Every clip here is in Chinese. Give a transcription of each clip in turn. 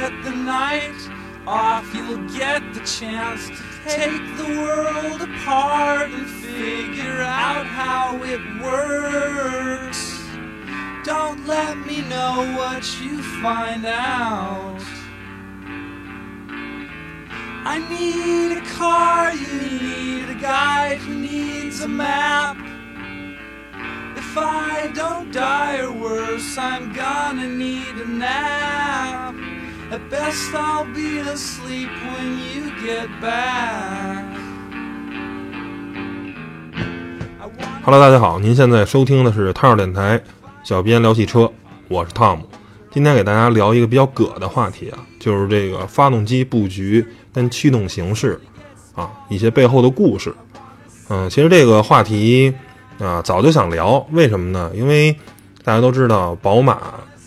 get the night off, you'll get the chance to take the world apart and figure out how it works. Don't let me know what you find out. I need a car, you need a guide who needs a map. If I don't die or worse, I'm gonna need a nap. At best, I'll be asleep when you get back. Hello，大家好，您现在收听的是汤儿电台，小编聊汽车，我是汤姆。今天给大家聊一个比较葛的话题啊，就是这个发动机布局跟驱动形式啊，一些背后的故事。嗯，其实这个话题啊，早就想聊，为什么呢？因为大家都知道，宝马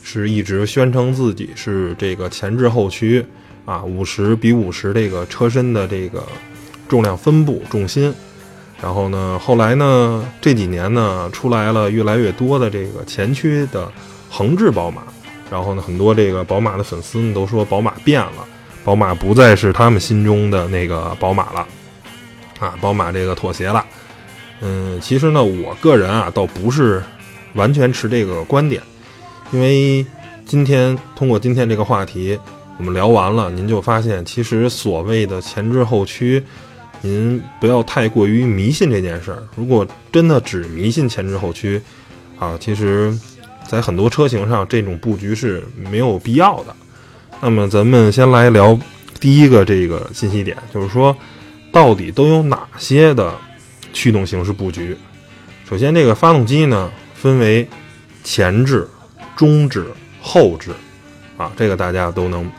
是一直宣称自己是这个前置后驱啊，五十比五十这个车身的这个重量分布重心。然后呢，后来呢，这几年呢，出来了越来越多的这个前驱的横置宝马。然后呢，很多这个宝马的粉丝呢都说宝马变了，宝马不再是他们心中的那个宝马了，啊，宝马这个妥协了。嗯，其实呢，我个人啊倒不是完全持这个观点，因为今天通过今天这个话题，我们聊完了，您就发现其实所谓的前置后驱。您不要太过于迷信这件事儿。如果真的只迷信前置后驱，啊，其实，在很多车型上这种布局是没有必要的。那么，咱们先来聊第一个这个信息点，就是说，到底都有哪些的驱动形式布局？首先，这个发动机呢，分为前置、中置、后置，啊，这个大家都能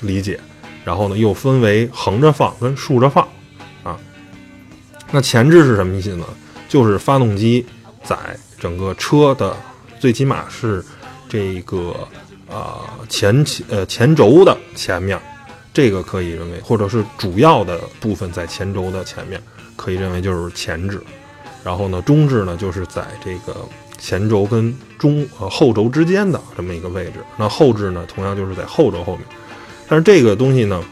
理解。然后呢，又分为横着放跟竖着放。啊那前置是什么意思呢？就是发动机在整个车的最起码是这个呃前前呃前轴的前面，这个可以认为，或者是主要的部分在前轴的前面，可以认为就是前置。然后呢，中置呢就是在这个前轴跟中呃后轴之间的这么一个位置。那后置呢，同样就是在后轴后面。但是这个东西呢，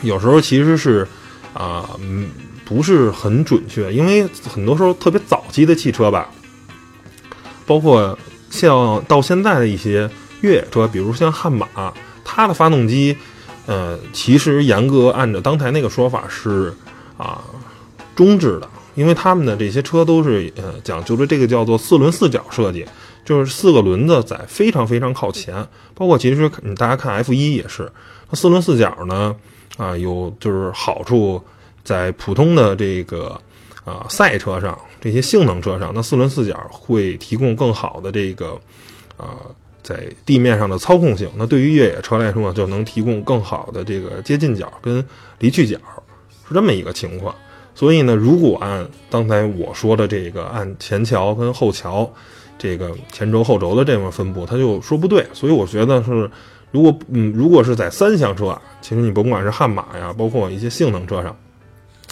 有时候其实是啊嗯。不是很准确，因为很多时候特别早期的汽车吧，包括像到现在的一些越野车，比如像悍马，它的发动机，呃，其实严格按照当台那个说法是啊中置的，因为他们的这些车都是呃讲究的这个叫做四轮四角设计，就是四个轮子在非常非常靠前，包括其实你大家看 F 一也是，它四轮四角呢啊有就是好处。在普通的这个啊赛车上，这些性能车上，那四轮四角会提供更好的这个啊在地面上的操控性。那对于越野车来说，就能提供更好的这个接近角跟离去角，是这么一个情况。所以呢，如果按刚才我说的这个按前桥跟后桥这个前轴后轴的这么分布，他就说不对。所以我觉得是，如果嗯如果是在三厢车啊，其实你甭管是悍马呀，包括一些性能车上。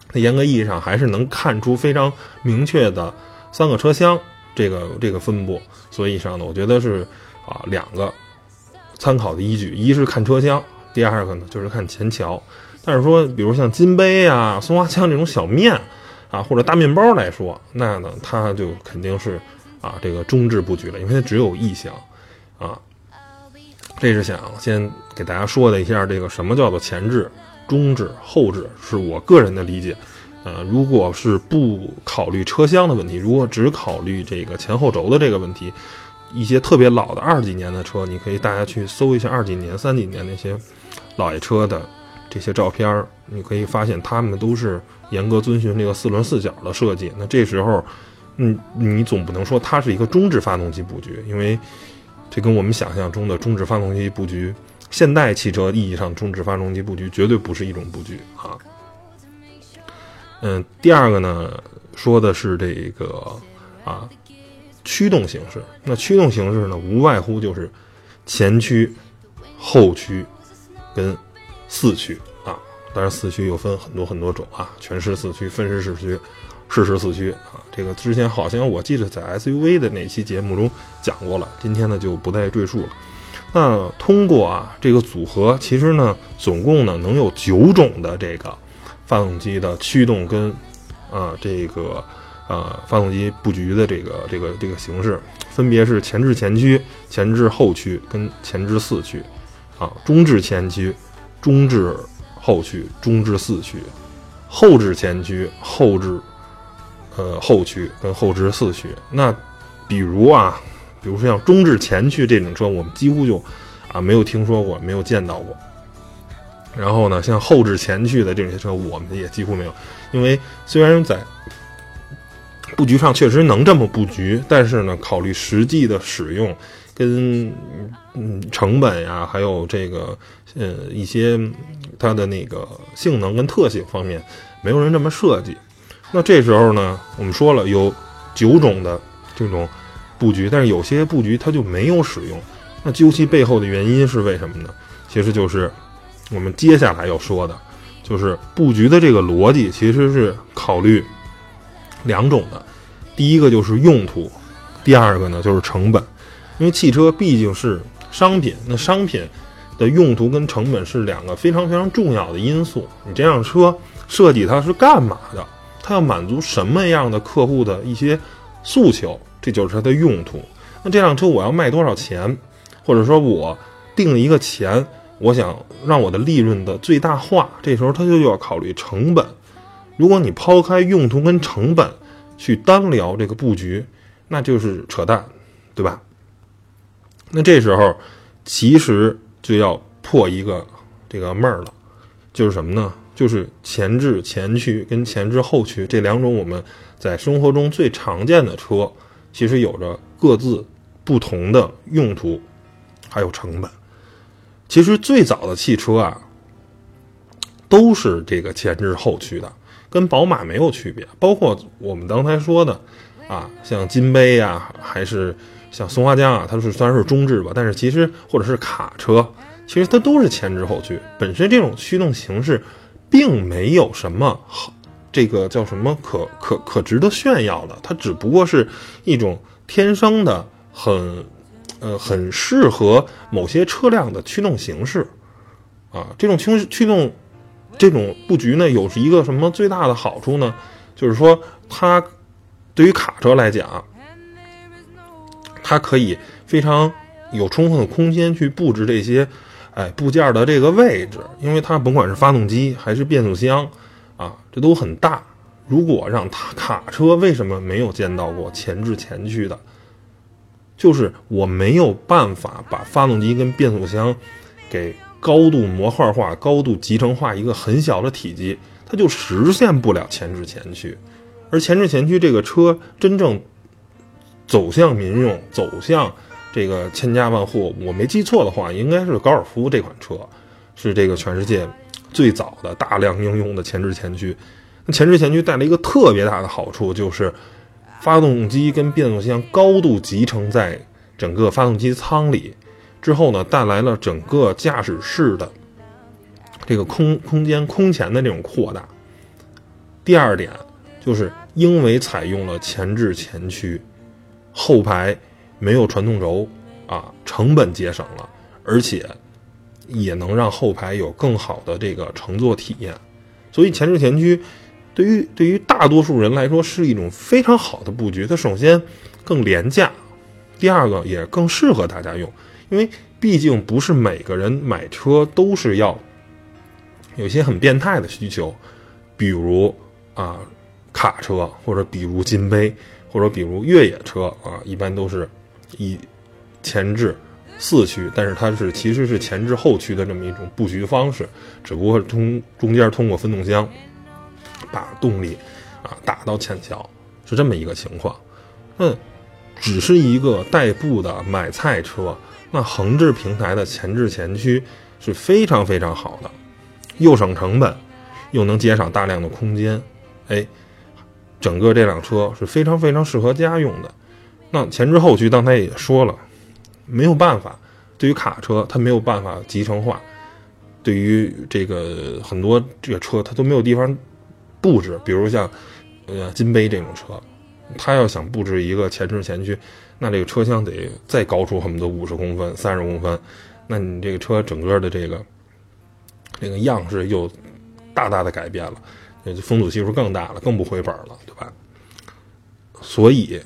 它严格意义上还是能看出非常明确的三个车厢这个这个分布，所以上呢，我觉得是啊两个参考的依据，一是看车厢，第二个呢就是看前桥。但是说，比如像金杯啊、松花江这种小面啊或者大面包来说，那呢它就肯定是啊这个中置布局了，因为它只有一厢啊。这是想先给大家说的一下这个什么叫做前置。中置、后置是我个人的理解，呃，如果是不考虑车厢的问题，如果只考虑这个前后轴的这个问题，一些特别老的二几年的车，你可以大家去搜一下二几年、三几年那些老爷车的这些照片，你可以发现他们都是严格遵循这个四轮四角的设计。那这时候，嗯，你总不能说它是一个中置发动机布局，因为这跟我们想象中的中置发动机布局。现代汽车意义上中置发动机布局绝对不是一种布局啊。嗯，第二个呢，说的是这个啊驱动形式。那驱动形式呢，无外乎就是前驱、后驱跟四驱啊。当然，四驱又分很多很多种啊，全时四驱、分时四驱、适时四驱啊。这个之前好像我记得在 SUV 的那期节目中讲过了，今天呢就不再赘述了。那通过啊这个组合，其实呢总共呢能有九种的这个发动机的驱动跟啊这个呃发动机布局的这个这个这个形式，分别是前置前驱、前置后驱跟前置四驱啊，中置前驱、中置后驱、中置四驱，后置前驱、后置呃后驱跟后置四驱。那比如啊。比如说像中置前驱这种车，我们几乎就啊没有听说过，没有见到过。然后呢，像后置前驱的这些车，我们也几乎没有。因为虽然在布局上确实能这么布局，但是呢，考虑实际的使用跟嗯成本呀，还有这个呃一些它的那个性能跟特性方面，没有人这么设计。那这时候呢，我们说了有九种的这种。布局，但是有些布局它就没有使用，那究其背后的原因是为什么呢？其实就是我们接下来要说的，就是布局的这个逻辑其实是考虑两种的，第一个就是用途，第二个呢就是成本，因为汽车毕竟是商品，那商品的用途跟成本是两个非常非常重要的因素。你这辆车设计它是干嘛的？它要满足什么样的客户的一些诉求？这就是它的用途。那这辆车我要卖多少钱，或者说我定一个钱，我想让我的利润的最大化，这时候它就要考虑成本。如果你抛开用途跟成本去单聊这个布局，那就是扯淡，对吧？那这时候其实就要破一个这个闷儿了，就是什么呢？就是前置前驱跟前置后驱这两种我们在生活中最常见的车。其实有着各自不同的用途，还有成本。其实最早的汽车啊，都是这个前置后驱的，跟宝马没有区别。包括我们刚才说的啊，像金杯呀，还是像松花江啊，它是虽然是中置吧，但是其实或者是卡车，其实它都是前置后驱。本身这种驱动形式，并没有什么好。这个叫什么可可可值得炫耀的？它只不过是一种天生的很，呃，很适合某些车辆的驱动形式，啊，这种驱驱动这种布局呢，有一个什么最大的好处呢？就是说，它对于卡车来讲，它可以非常有充分的空间去布置这些，哎，部件的这个位置，因为它甭管是发动机还是变速箱。啊，这都很大。如果让它卡车，为什么没有见到过前置前驱的？就是我没有办法把发动机跟变速箱给高度模块化、高度集成化一个很小的体积，它就实现不了前置前驱。而前置前驱这个车真正走向民用、走向这个千家万户，我没记错的话，应该是高尔夫这款车，是这个全世界。最早的大量应用的前置前驱，那前置前驱带来一个特别大的好处，就是发动机跟变速箱高度集成在整个发动机舱里，之后呢，带来了整个驾驶室的这个空空间空前的这种扩大。第二点，就是因为采用了前置前驱，后排没有传动轴啊，成本节省了，而且。也能让后排有更好的这个乘坐体验，所以前置前驱对于对于大多数人来说是一种非常好的布局。它首先更廉价，第二个也更适合大家用，因为毕竟不是每个人买车都是要有些很变态的需求，比如啊卡车，或者比如金杯，或者比如越野车啊，一般都是以前置。四驱，但是它是其实是前置后驱的这么一种布局方式，只不过通中间通过分动箱把动力啊打到前桥，是这么一个情况。那只是一个代步的买菜车，那横置平台的前置前驱是非常非常好的，又省成本，又能减少大量的空间。哎，整个这辆车是非常非常适合家用的。那前置后驱刚才也说了。没有办法，对于卡车它没有办法集成化，对于这个很多这个车它都没有地方布置，比如像呃金杯这种车，它要想布置一个前置前驱，那这个车厢得再高出很多五十公分、三十公分，那你这个车整个的这个这个样式又大大的改变了，风阻系数更大了，更不回本了，所以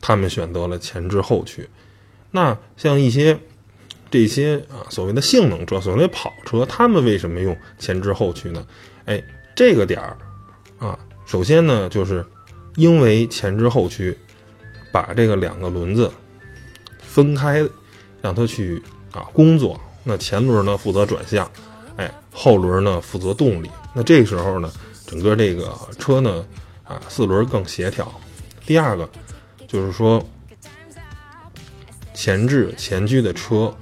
他们选择了前置后驱。那像一些这些啊所谓的性能车，所谓的跑车，他们为什么用前置后驱呢？哎，这个点儿啊，首先呢，就是因为前置后驱把这个两个轮子分开，让它去啊工作。那前轮呢负责转向，哎，后轮呢负责动力。那这时候呢，整个这个车呢啊四轮更协调。第二个就是说，前置前驱的车，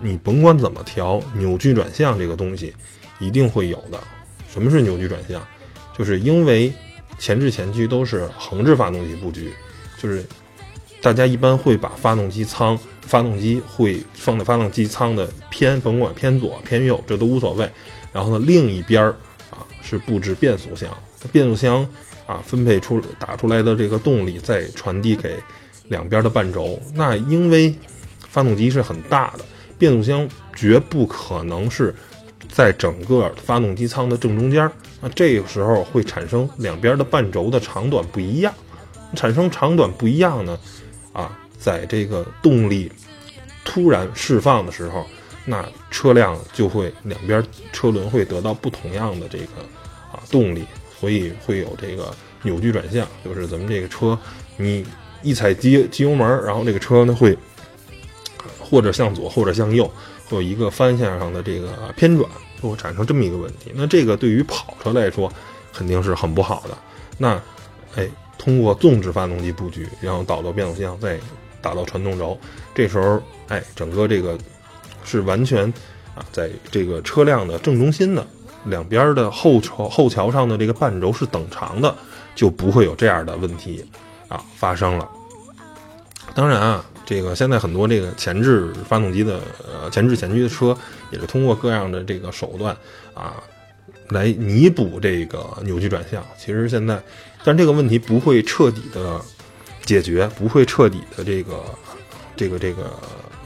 你甭管怎么调，扭矩转向这个东西一定会有的。什么是扭矩转向？就是因为前置前驱都是横置发动机布局，就是大家一般会把发动机舱、发动机会放在发动机舱的偏，甭管偏左偏右，这都无所谓。然后呢，另一边儿啊是布置变速箱，变速箱。啊，分配出打出来的这个动力再传递给两边的半轴。那因为发动机是很大的，变速箱绝不可能是在整个发动机舱的正中间。那这个时候会产生两边的半轴的长短不一样。产生长短不一样呢，啊，在这个动力突然释放的时候，那车辆就会两边车轮会得到不同样的这个啊动力。所以会有这个扭矩转向，就是咱们这个车，你一踩机机油门，然后这个车呢会或者向左或者向右，会有一个方向上的这个偏转，就会产生这么一个问题。那这个对于跑车来说肯定是很不好的。那哎，通过纵置发动机布局，然后导到变速箱，再打到传动轴，这时候哎，整个这个是完全啊，在这个车辆的正中心的。两边的后桥后桥上的这个半轴是等长的，就不会有这样的问题啊发生了。当然啊，这个现在很多这个前置发动机的呃前置前驱的车，也是通过各样的这个手段啊来弥补这个扭矩转向。其实现在，但这个问题不会彻底的解决，不会彻底的这个这个这个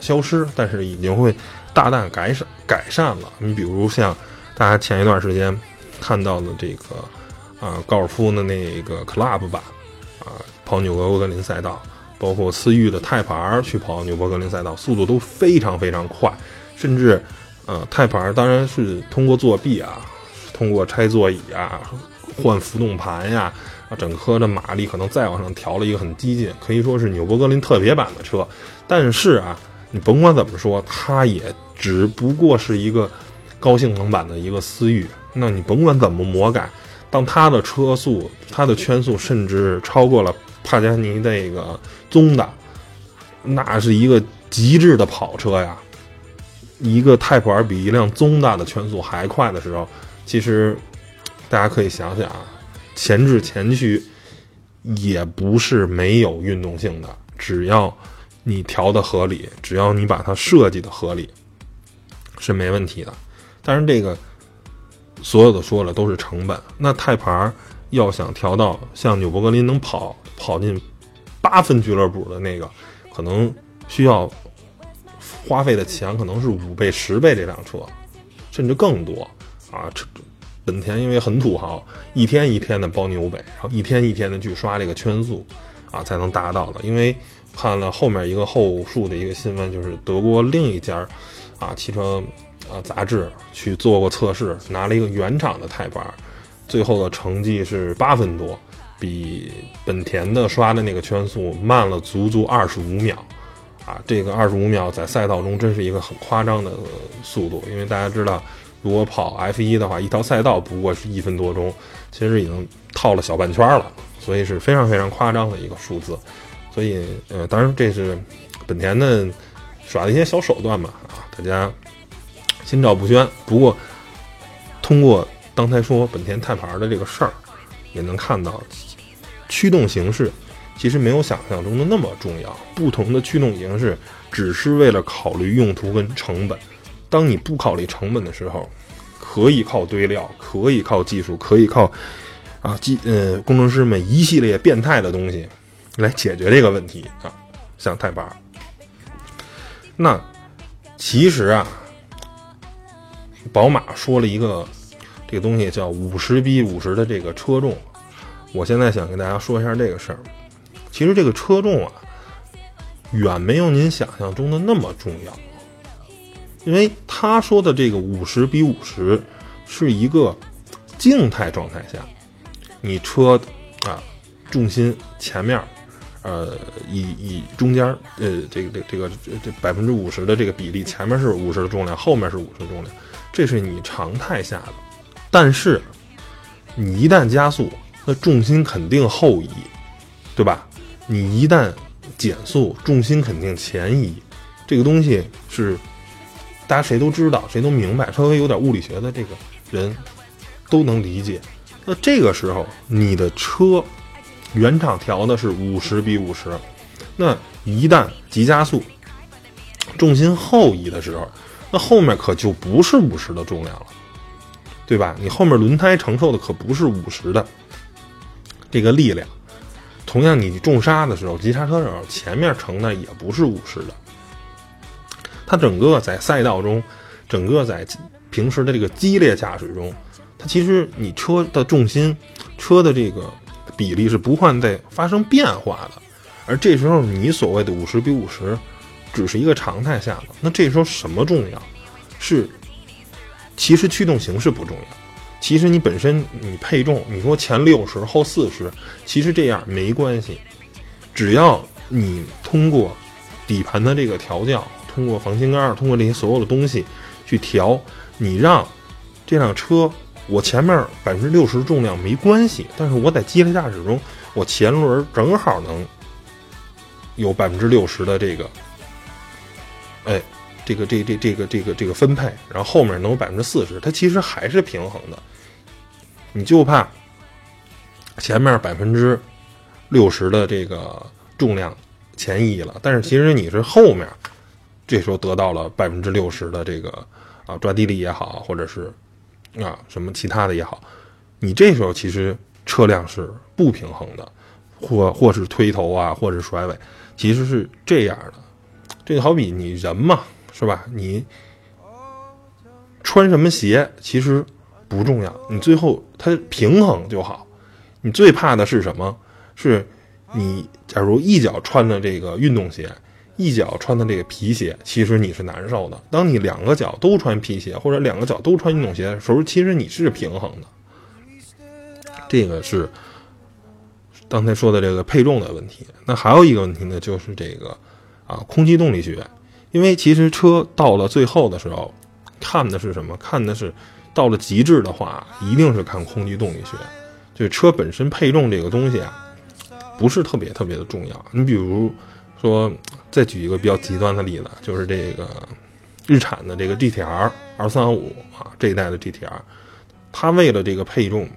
消失，但是已经会大大改善改善了。你比如像。大家前一段时间看到的这个啊，高尔夫的那个 Club 版啊，跑纽博格林赛道，包括思域的泰牌去跑纽博格林赛道，速度都非常非常快，甚至呃，泰牌当然是通过作弊啊，通过拆座椅啊，换浮动盘呀，啊，整颗的马力可能再往上调了一个很激进，可以说是纽博格林特别版的车。但是啊，你甭管怎么说，它也只不过是一个。高性能版的一个思域，那你甭管怎么魔改，当它的车速、它的圈速甚至超过了帕加尼那个宗的，那是一个极致的跑车呀。一个 Type R 比一辆宗大的圈速还快的时候，其实大家可以想想啊，前置前驱也不是没有运动性的，只要你调的合理，只要你把它设计的合理，是没问题的。但是这个所有的说了都是成本。那泰牌要想调到像纽博格林能跑跑进八分俱乐部的那个，可能需要花费的钱可能是五倍、十倍这辆车，甚至更多啊！本田因为很土豪，一天一天的包纽北，然后一天一天的去刷这个圈速啊，才能达到的。因为看了后面一个后述的一个新闻，就是德国另一家啊汽车。啊，杂志去做过测试，拿了一个原厂的泰牌，最后的成绩是八分多，比本田的刷的那个圈速慢了足足二十五秒，啊，这个二十五秒在赛道中真是一个很夸张的速度，因为大家知道，如果跑 F 一的话，一条赛道不过是一分多钟，其实已经套了小半圈了，所以是非常非常夸张的一个数字，所以呃，当然这是本田的耍的一些小手段吧，啊，大家。心照不宣。不过，通过刚才说本田泰牌的这个事儿，也能看到，驱动形式其实没有想象中的那么重要。不同的驱动形式只是为了考虑用途跟成本。当你不考虑成本的时候，可以靠堆料，可以靠技术，可以靠啊技呃工程师们一系列变态的东西来解决这个问题啊，像泰牌。那。其实啊，宝马说了一个这个东西叫五十比五十的这个车重。我现在想跟大家说一下这个事儿。其实这个车重啊，远没有您想象中的那么重要。因为他说的这个五十比五十是一个静态状态下，你车啊重心前面。呃，以以中间呃，这个这这个这百分之五十的这个比例，前面是五十的重量，后面是五十的重量，这是你常态下的。但是，你一旦加速，那重心肯定后移，对吧？你一旦减速，重心肯定前移。这个东西是大家谁都知道，谁都明白，稍微有点物理学的这个人都能理解。那这个时候，你的车。原厂调的是五十比五十，那一旦急加速，重心后移的时候，那后面可就不是五十的重量了，对吧？你后面轮胎承受的可不是五十的这个力量。同样，你重刹的时候，急刹车的时候，前面承的也不是五十的。它整个在赛道中，整个在平时的这个激烈驾驶中，它其实你车的重心，车的这个。比例是不会再发生变化的，而这时候你所谓的五十比五十，只是一个常态下的。那这时候什么重要？是其实驱动形式不重要，其实你本身你配重，你说前六十后四十，其实这样没关系，只要你通过底盘的这个调教，通过防倾杆，通过这些所有的东西去调，你让这辆车。我前面百分之六十重量没关系，但是我在激烈驾驶中，我前轮正好能有百分之六十的这个，哎，这个这这这个这个这个分配，然后后面能有百分之四十，它其实还是平衡的。你就怕前面百分之六十的这个重量前移了，但是其实你是后面这时候得到了百分之六十的这个啊抓地力也好，或者是。啊，什么其他的也好，你这时候其实车辆是不平衡的，或或是推头啊，或是甩尾，其实是这样的。这就好比你人嘛，是吧？你穿什么鞋其实不重要，你最后它平衡就好。你最怕的是什么？是你假如一脚穿的这个运动鞋。一脚穿的这个皮鞋，其实你是难受的。当你两个脚都穿皮鞋，或者两个脚都穿运动鞋的时候，其实你是平衡的。这个是刚才说的这个配重的问题。那还有一个问题呢，就是这个啊，空气动力学。因为其实车到了最后的时候，看的是什么？看的是到了极致的话，一定是看空气动力学。就车本身配重这个东西啊，不是特别特别的重要。你比如。说，再举一个比较极端的例子，就是这个日产的这个 GTR 二三五啊，这一代的 GTR，它为了这个配重，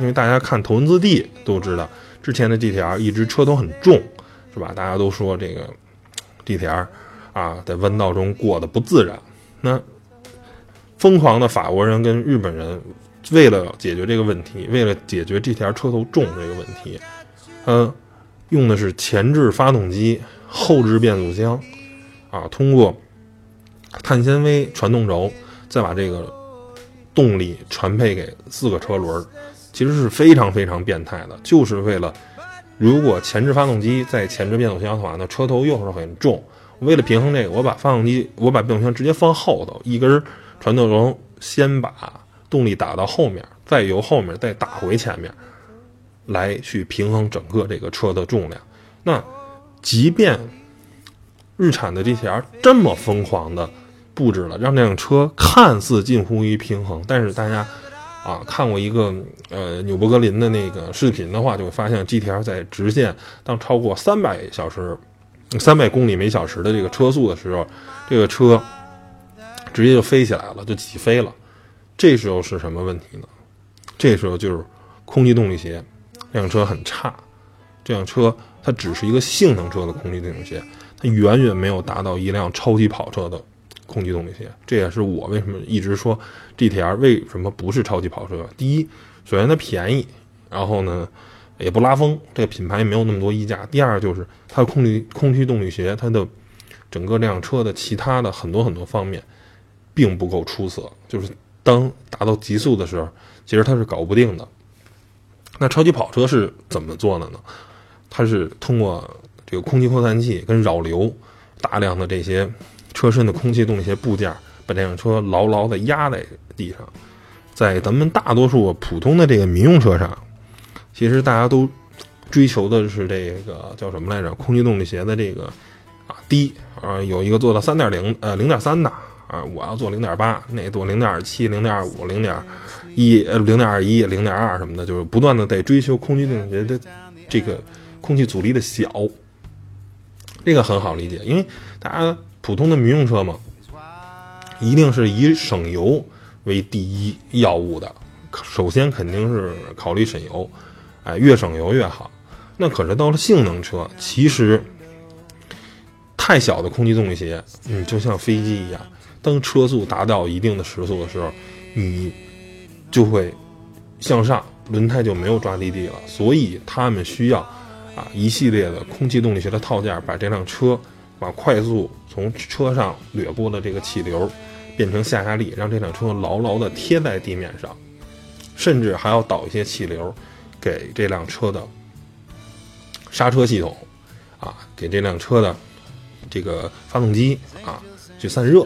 因为大家看头文字 D 都知道，之前的 GTR 一直车头很重，是吧？大家都说这个 GTR 啊，在弯道中过得不自然。那疯狂的法国人跟日本人为了解决这个问题，为了解决 GTR 车头重这个问题，嗯，用的是前置发动机。后置变速箱，啊，通过碳纤维传动轴，再把这个动力传配给四个车轮，其实是非常非常变态的，就是为了如果前置发动机在前置变速箱的话，那车头又是很重。为了平衡这个，我把发动机，我把变速箱直接放后头，一根传动轴先把动力打到后面，再由后面再打回前面，来去平衡整个这个车的重量。那。即便日产的 GTR 这么疯狂的布置了，让这辆车看似近乎于平衡，但是大家啊看过一个呃纽博格林的那个视频的话，就会发现 GTR 在直线当超过三百小时、三百公里每小时的这个车速的时候，这个车直接就飞起来了，就起飞了。这时候是什么问题呢？这时候就是空气动力学，这辆车很差，这辆车。它只是一个性能车的空气动力学，它远远没有达到一辆超级跑车的空气动力学。这也是我为什么一直说 GTR 为什么不是超级跑车。第一，首先它便宜，然后呢也不拉风，这个品牌也没有那么多溢价。第二就是它的空气空气动力学，它的整个这辆车的其他的很多很多方面，并不够出色。就是当达到极速的时候，其实它是搞不定的。那超级跑车是怎么做的呢？它是通过这个空气扩散器跟扰流，大量的这些车身的空气动力学部件，把这辆车牢牢的压在地上。在咱们大多数普通的这个民用车上，其实大家都追求的是这个叫什么来着？空气动力学的这个啊低啊，有一个做到三点零呃零点三的啊，我要做零点八，那做零点七、零点五、零点一呃零点二一、零点二什么的，就是不断的在追求空气动力学的这个空气阻力的小。这个很好理解，因为大家普通的民用车嘛，一定是以省油。为第一要务的，首先肯定是考虑省油，哎，越省油越好。那可是到了性能车，其实太小的空气动力学，嗯，就像飞机一样，当车速达到一定的时速的时候，你就会向上，轮胎就没有抓地力了。所以他们需要啊一系列的空气动力学的套件，把这辆车把快速从车上掠过的这个气流。变成下压力，让这辆车牢牢地贴在地面上，甚至还要导一些气流，给这辆车的刹车系统，啊，给这辆车的这个发动机啊去散热。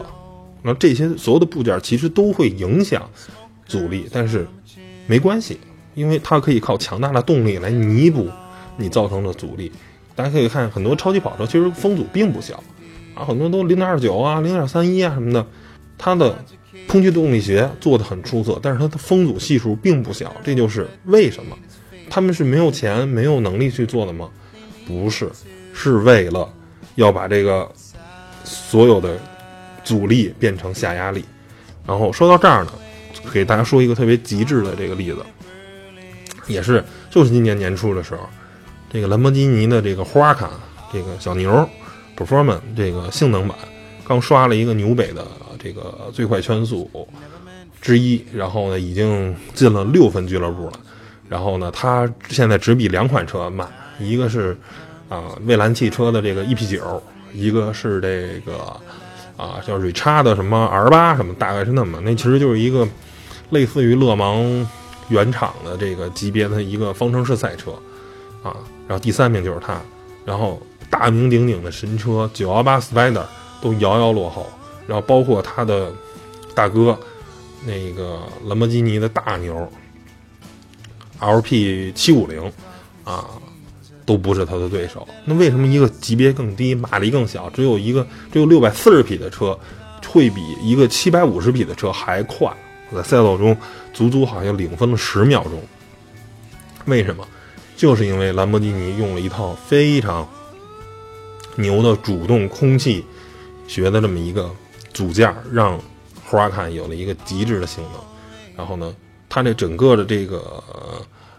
那这些所有的部件其实都会影响阻力，但是没关系，因为它可以靠强大的动力来弥补你造成的阻力。大家可以看很多超级跑车，其实风阻并不小啊，很多都零点二九啊、零点三一啊什么的。它的空气动力学做得很出色，但是它的风阻系数并不小，这就是为什么他们是没有钱、没有能力去做的吗？不是，是为了要把这个所有的阻力变成下压力。然后说到这儿呢，给大家说一个特别极致的这个例子，也是就是今年年初的时候，这个兰博基尼的这个花卡这个小牛 Performance 这个性能版刚刷了一个纽北的。这个最快圈速之一，然后呢，已经进了六分俱乐部了。然后呢，它现在只比两款车慢，一个是啊蔚蓝汽车的这个 EP 九，一个是这个啊叫瑞叉的什么 R 八什么，大概是那么。那其实就是一个类似于勒芒原厂的这个级别的一个方程式赛车啊。然后第三名就是它，然后大名鼎鼎的神车九幺八 Spider 都遥遥落后。然后包括他的大哥，那个兰博基尼的大牛，LP 七五零啊，都不是他的对手。那为什么一个级别更低、马力更小、只有一个只有六百四十匹的车，会比一个七百五十匹的车还快？在赛道中足足好像领分了十秒钟。为什么？就是因为兰博基尼用了一套非常牛的主动空气学的这么一个。组件让胡拉坎有了一个极致的性能，然后呢，它这整个的这个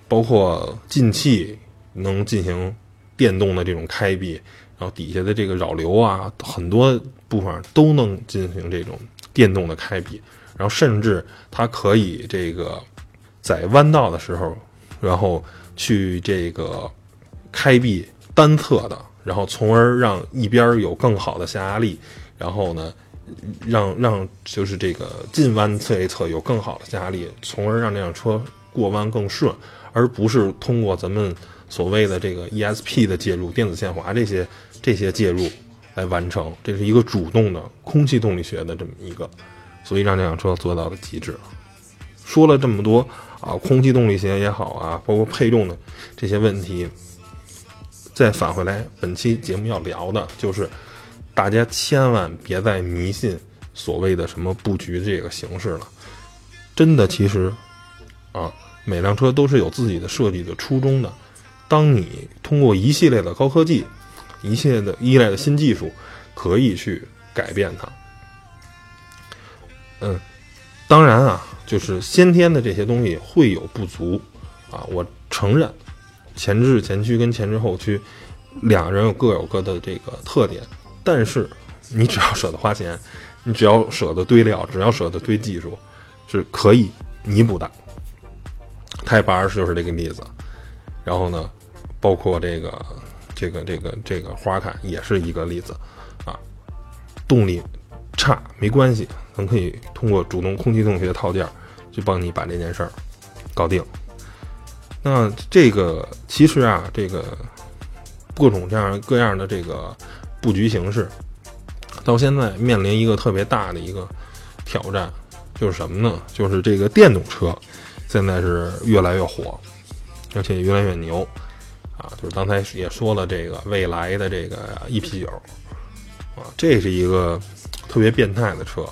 包括进气能进行电动的这种开闭，然后底下的这个扰流啊，很多部分都能进行这种电动的开闭，然后甚至它可以这个在弯道的时候，然后去这个开闭单侧的，然后从而让一边有更好的下压力，然后呢。让让就是这个进弯侧一侧有更好的下压力，从而让这辆车过弯更顺，而不是通过咱们所谓的这个 ESP 的介入、电子限滑这些这些介入来完成。这是一个主动的空气动力学的这么一个，所以让这辆车做到了极致。说了这么多啊，空气动力学也好啊，包括配重的这些问题，再返回来，本期节目要聊的就是。大家千万别再迷信所谓的什么布局这个形式了，真的，其实，啊，每辆车都是有自己的设计的初衷的。当你通过一系列的高科技、一系列的依赖的新技术，可以去改变它。嗯，当然啊，就是先天的这些东西会有不足啊，我承认，前置前驱跟前置后驱两人有各有各的这个特点。但是，你只要舍得花钱，你只要舍得堆料，只要舍得堆技术，是可以弥补的。泰巴就是这个例子。然后呢，包括这个、这个、这个、这个花卡也是一个例子啊。动力差没关系，咱可以通过主动空气动力学套件去帮你把这件事儿搞定。那这个其实啊，这个各种这样各样的这个布局形式，到现在面临一个特别大的一个挑战，就是什么呢？就是这个电动车现在是越来越火，而且越来越牛啊！就是刚才也说了，这个未来的这个 EP 九啊，这是一个特别变态的车。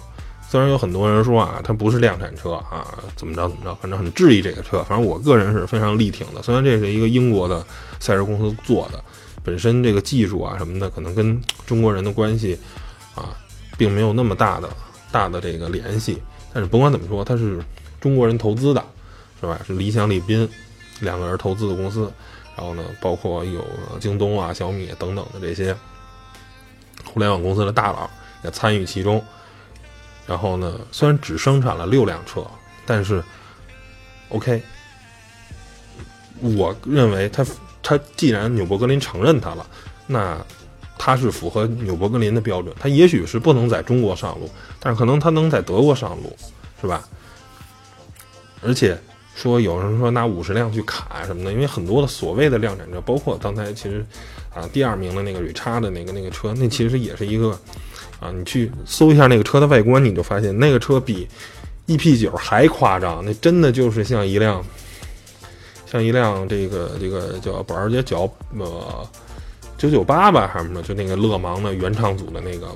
虽然有很多人说啊，它不是量产车啊，怎么着怎么着，反正很质疑这个车。反正我个人是非常力挺的。虽然这是一个英国的赛事公司做的，本身这个技术啊什么的，可能跟中国人的关系啊，并没有那么大的大的这个联系。但是甭管怎么说，它是中国人投资的，是吧？是理想、李斌两个人投资的公司。然后呢，包括有京东啊、小米等等的这些互联网公司的大佬也参与其中。然后呢，虽然只生产了六辆车，但是，OK，我认为他他既然纽博格林承认它了，那它是符合纽博格林的标准。它也许是不能在中国上路，但是可能它能在德国上路，是吧？而且说有人说拿五十辆去砍什么的，因为很多的所谓的量产车，包括刚才其实啊第二名的那个瑞叉的那个那个车，那其实也是一个。啊，你去搜一下那个车的外观，你就发现那个车比 EP 九还夸张。那真的就是像一辆，像一辆这个这个叫保时捷九呃九九八吧，还是什么？就那个勒芒的原厂组的那个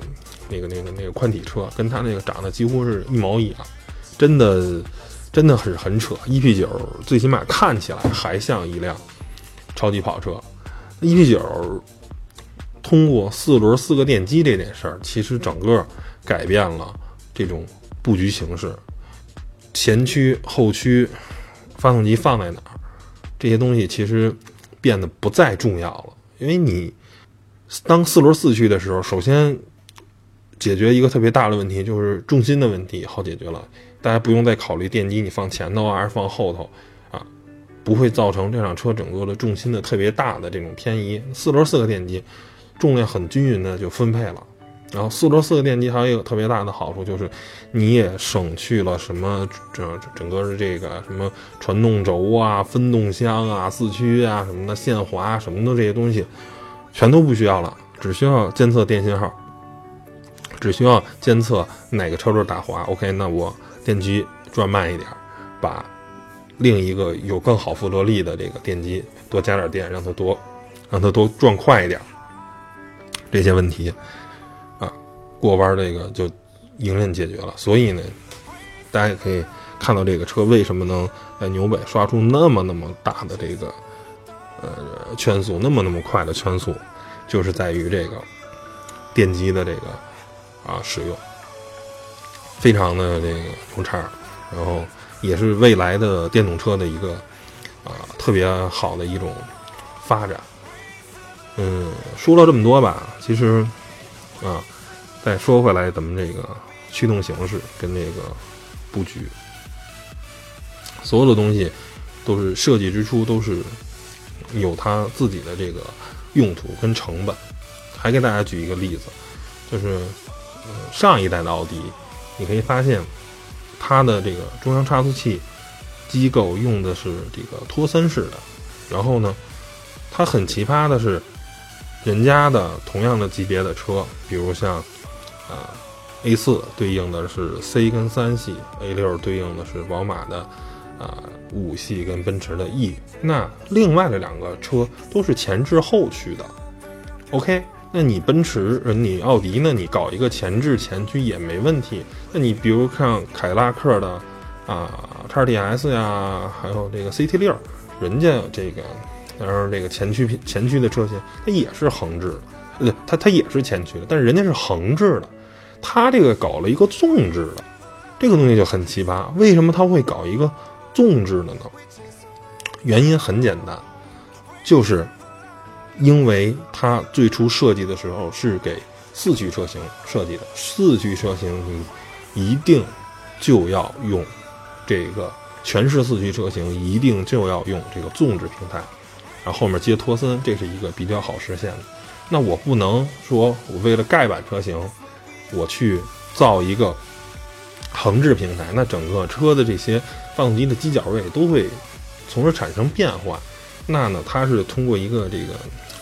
那个那个那个宽体车，跟它那个长得几乎是一毛一样。真的真的是很扯。EP 九最起码看起来还像一辆超级跑车。EP 九。通过四轮四个电机这件事儿，其实整个改变了这种布局形式，前驱、后驱、发动机放在哪儿，这些东西其实变得不再重要了。因为你当四轮四驱的时候，首先解决一个特别大的问题，就是重心的问题好解决了，大家不用再考虑电机你放前头还是放后头啊，不会造成这辆车整个的重心的特别大的这种偏移。四轮四个电机。重量很均匀的就分配了，然后四轮四个电机还有一个特别大的好处就是，你也省去了什么这整个的这个什么传动轴啊、分动箱啊、四驱啊什么的、限滑什么的这些东西，全都不需要了，只需要监测电信号，只需要监测哪个车轮打滑。OK，那我电机转慢一点，把另一个有更好附着力的这个电机多加点电，让它多让它多转快一点。这些问题，啊，过弯这个就迎刃解决了。所以呢，大家也可以看到这个车为什么能在纽北刷出那么那么大的这个呃圈速，那么那么快的圈速，就是在于这个电机的这个啊使用，非常的这个牛叉，然后也是未来的电动车的一个啊特别好的一种发展。嗯，说了这么多吧，其实，啊，再说回来，咱们这个驱动形式跟这个布局，所有的东西都是设计之初都是有它自己的这个用途跟成本。还给大家举一个例子，就是上一代的奥迪，你可以发现它的这个中央差速器机构用的是这个托森式的，然后呢，它很奇葩的是。人家的同样的级别的车，比如像，啊，A 四对应的是 C 跟三系，A 六对应的是宝马的，啊，五系跟奔驰的 E。那另外的两个车都是前置后驱的。OK，那你奔驰，你奥迪那？你搞一个前置前驱也没问题。那你比如像凯迪拉克的，啊，叉 T S 呀，还有这个 CT 六，人家这个。然后这个前驱前驱的车型，它也是横置的，对，它它也是前驱的，但是人家是横置的，它这个搞了一个纵置的，这个东西就很奇葩。为什么它会搞一个纵置的呢？原因很简单，就是因为它最初设计的时候是给四驱车型设计的，四驱车型你一定就要用这个全是四驱车型，一定就要用这个纵置平台。然后后面接托森，这是一个比较好实现的。那我不能说我为了盖板车型我去造一个横置平台，那整个车的这些发动机的机脚位都会从而产生变化。那呢，它是通过一个这个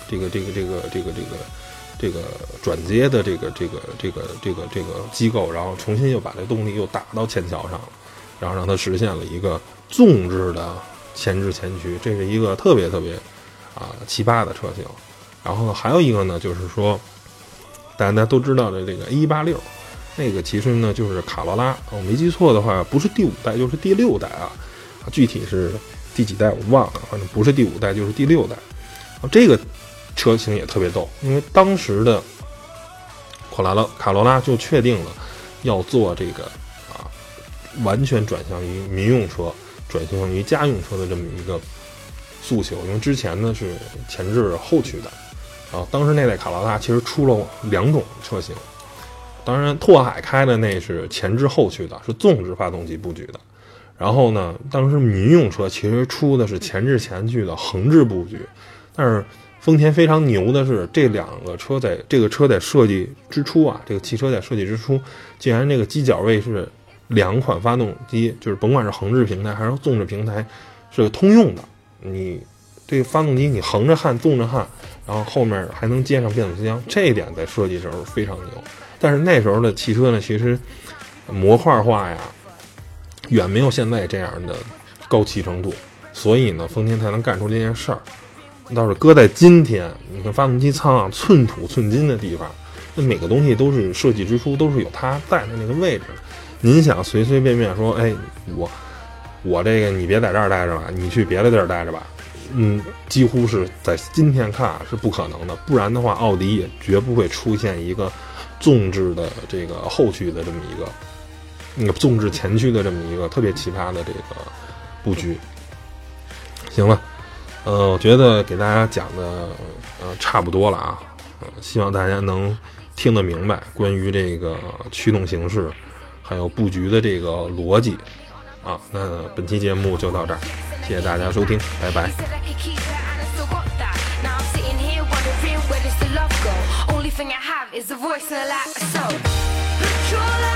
这个这个这个这个这个这个转接的这个这个这个这个这个机构，然后重新又把这动力又打到前桥上了，然后让它实现了一个纵置的前置前驱，这是一个特别特别啊奇葩的车型。然后还有一个呢，就是说大家都知道的这个 A 一八六，那个其实呢就是卡罗拉，我没记错的话，不是第五代就是第六代啊，具体是。第几代我忘了，反正不是第五代就是第六代。啊，这个车型也特别逗，因为当时的卡罗拉卡罗拉就确定了要做这个啊，完全转向于民用车、转向于家用车的这么一个诉求。因为之前呢是前置后驱的，啊，当时那代卡罗拉其实出了两种车型，当然拓海开的那是前置后驱的，是纵置发动机布局的。然后呢，当时民用车其实出的是前置前驱的横置布局，但是丰田非常牛的是，这两个车在这个车在设计之初啊，这个汽车在设计之初，竟然这个机脚位是两款发动机，就是甭管是横置平台还是纵置平台，是通用的。你这个发动机你横着焊、纵着焊，然后后面还能接上变速箱，这一点在设计时候非常牛。但是那时候的汽车呢，其实模块化呀。远没有现在这样的高骑程度，所以呢，丰田才能干出这件事儿。倒是搁在今天，你看发动机舱啊，寸土寸金的地方，那每个东西都是设计之初都是有它在的那个位置。您想随随便便说，哎，我我这个你别在这儿待着吧，你去别的地儿待着吧，嗯，几乎是在今天看是不可能的。不然的话，奥迪也绝不会出现一个纵置的这个后驱的这么一个。那个纵置前驱的这么一个特别奇葩的这个布局，行了，呃，我觉得给大家讲的呃差不多了啊，呃，希望大家能听得明白关于这个驱动形式还有布局的这个逻辑啊。那本期节目就到这儿，谢谢大家收听，拜拜。Only thing I have is a voice and a lack of soul.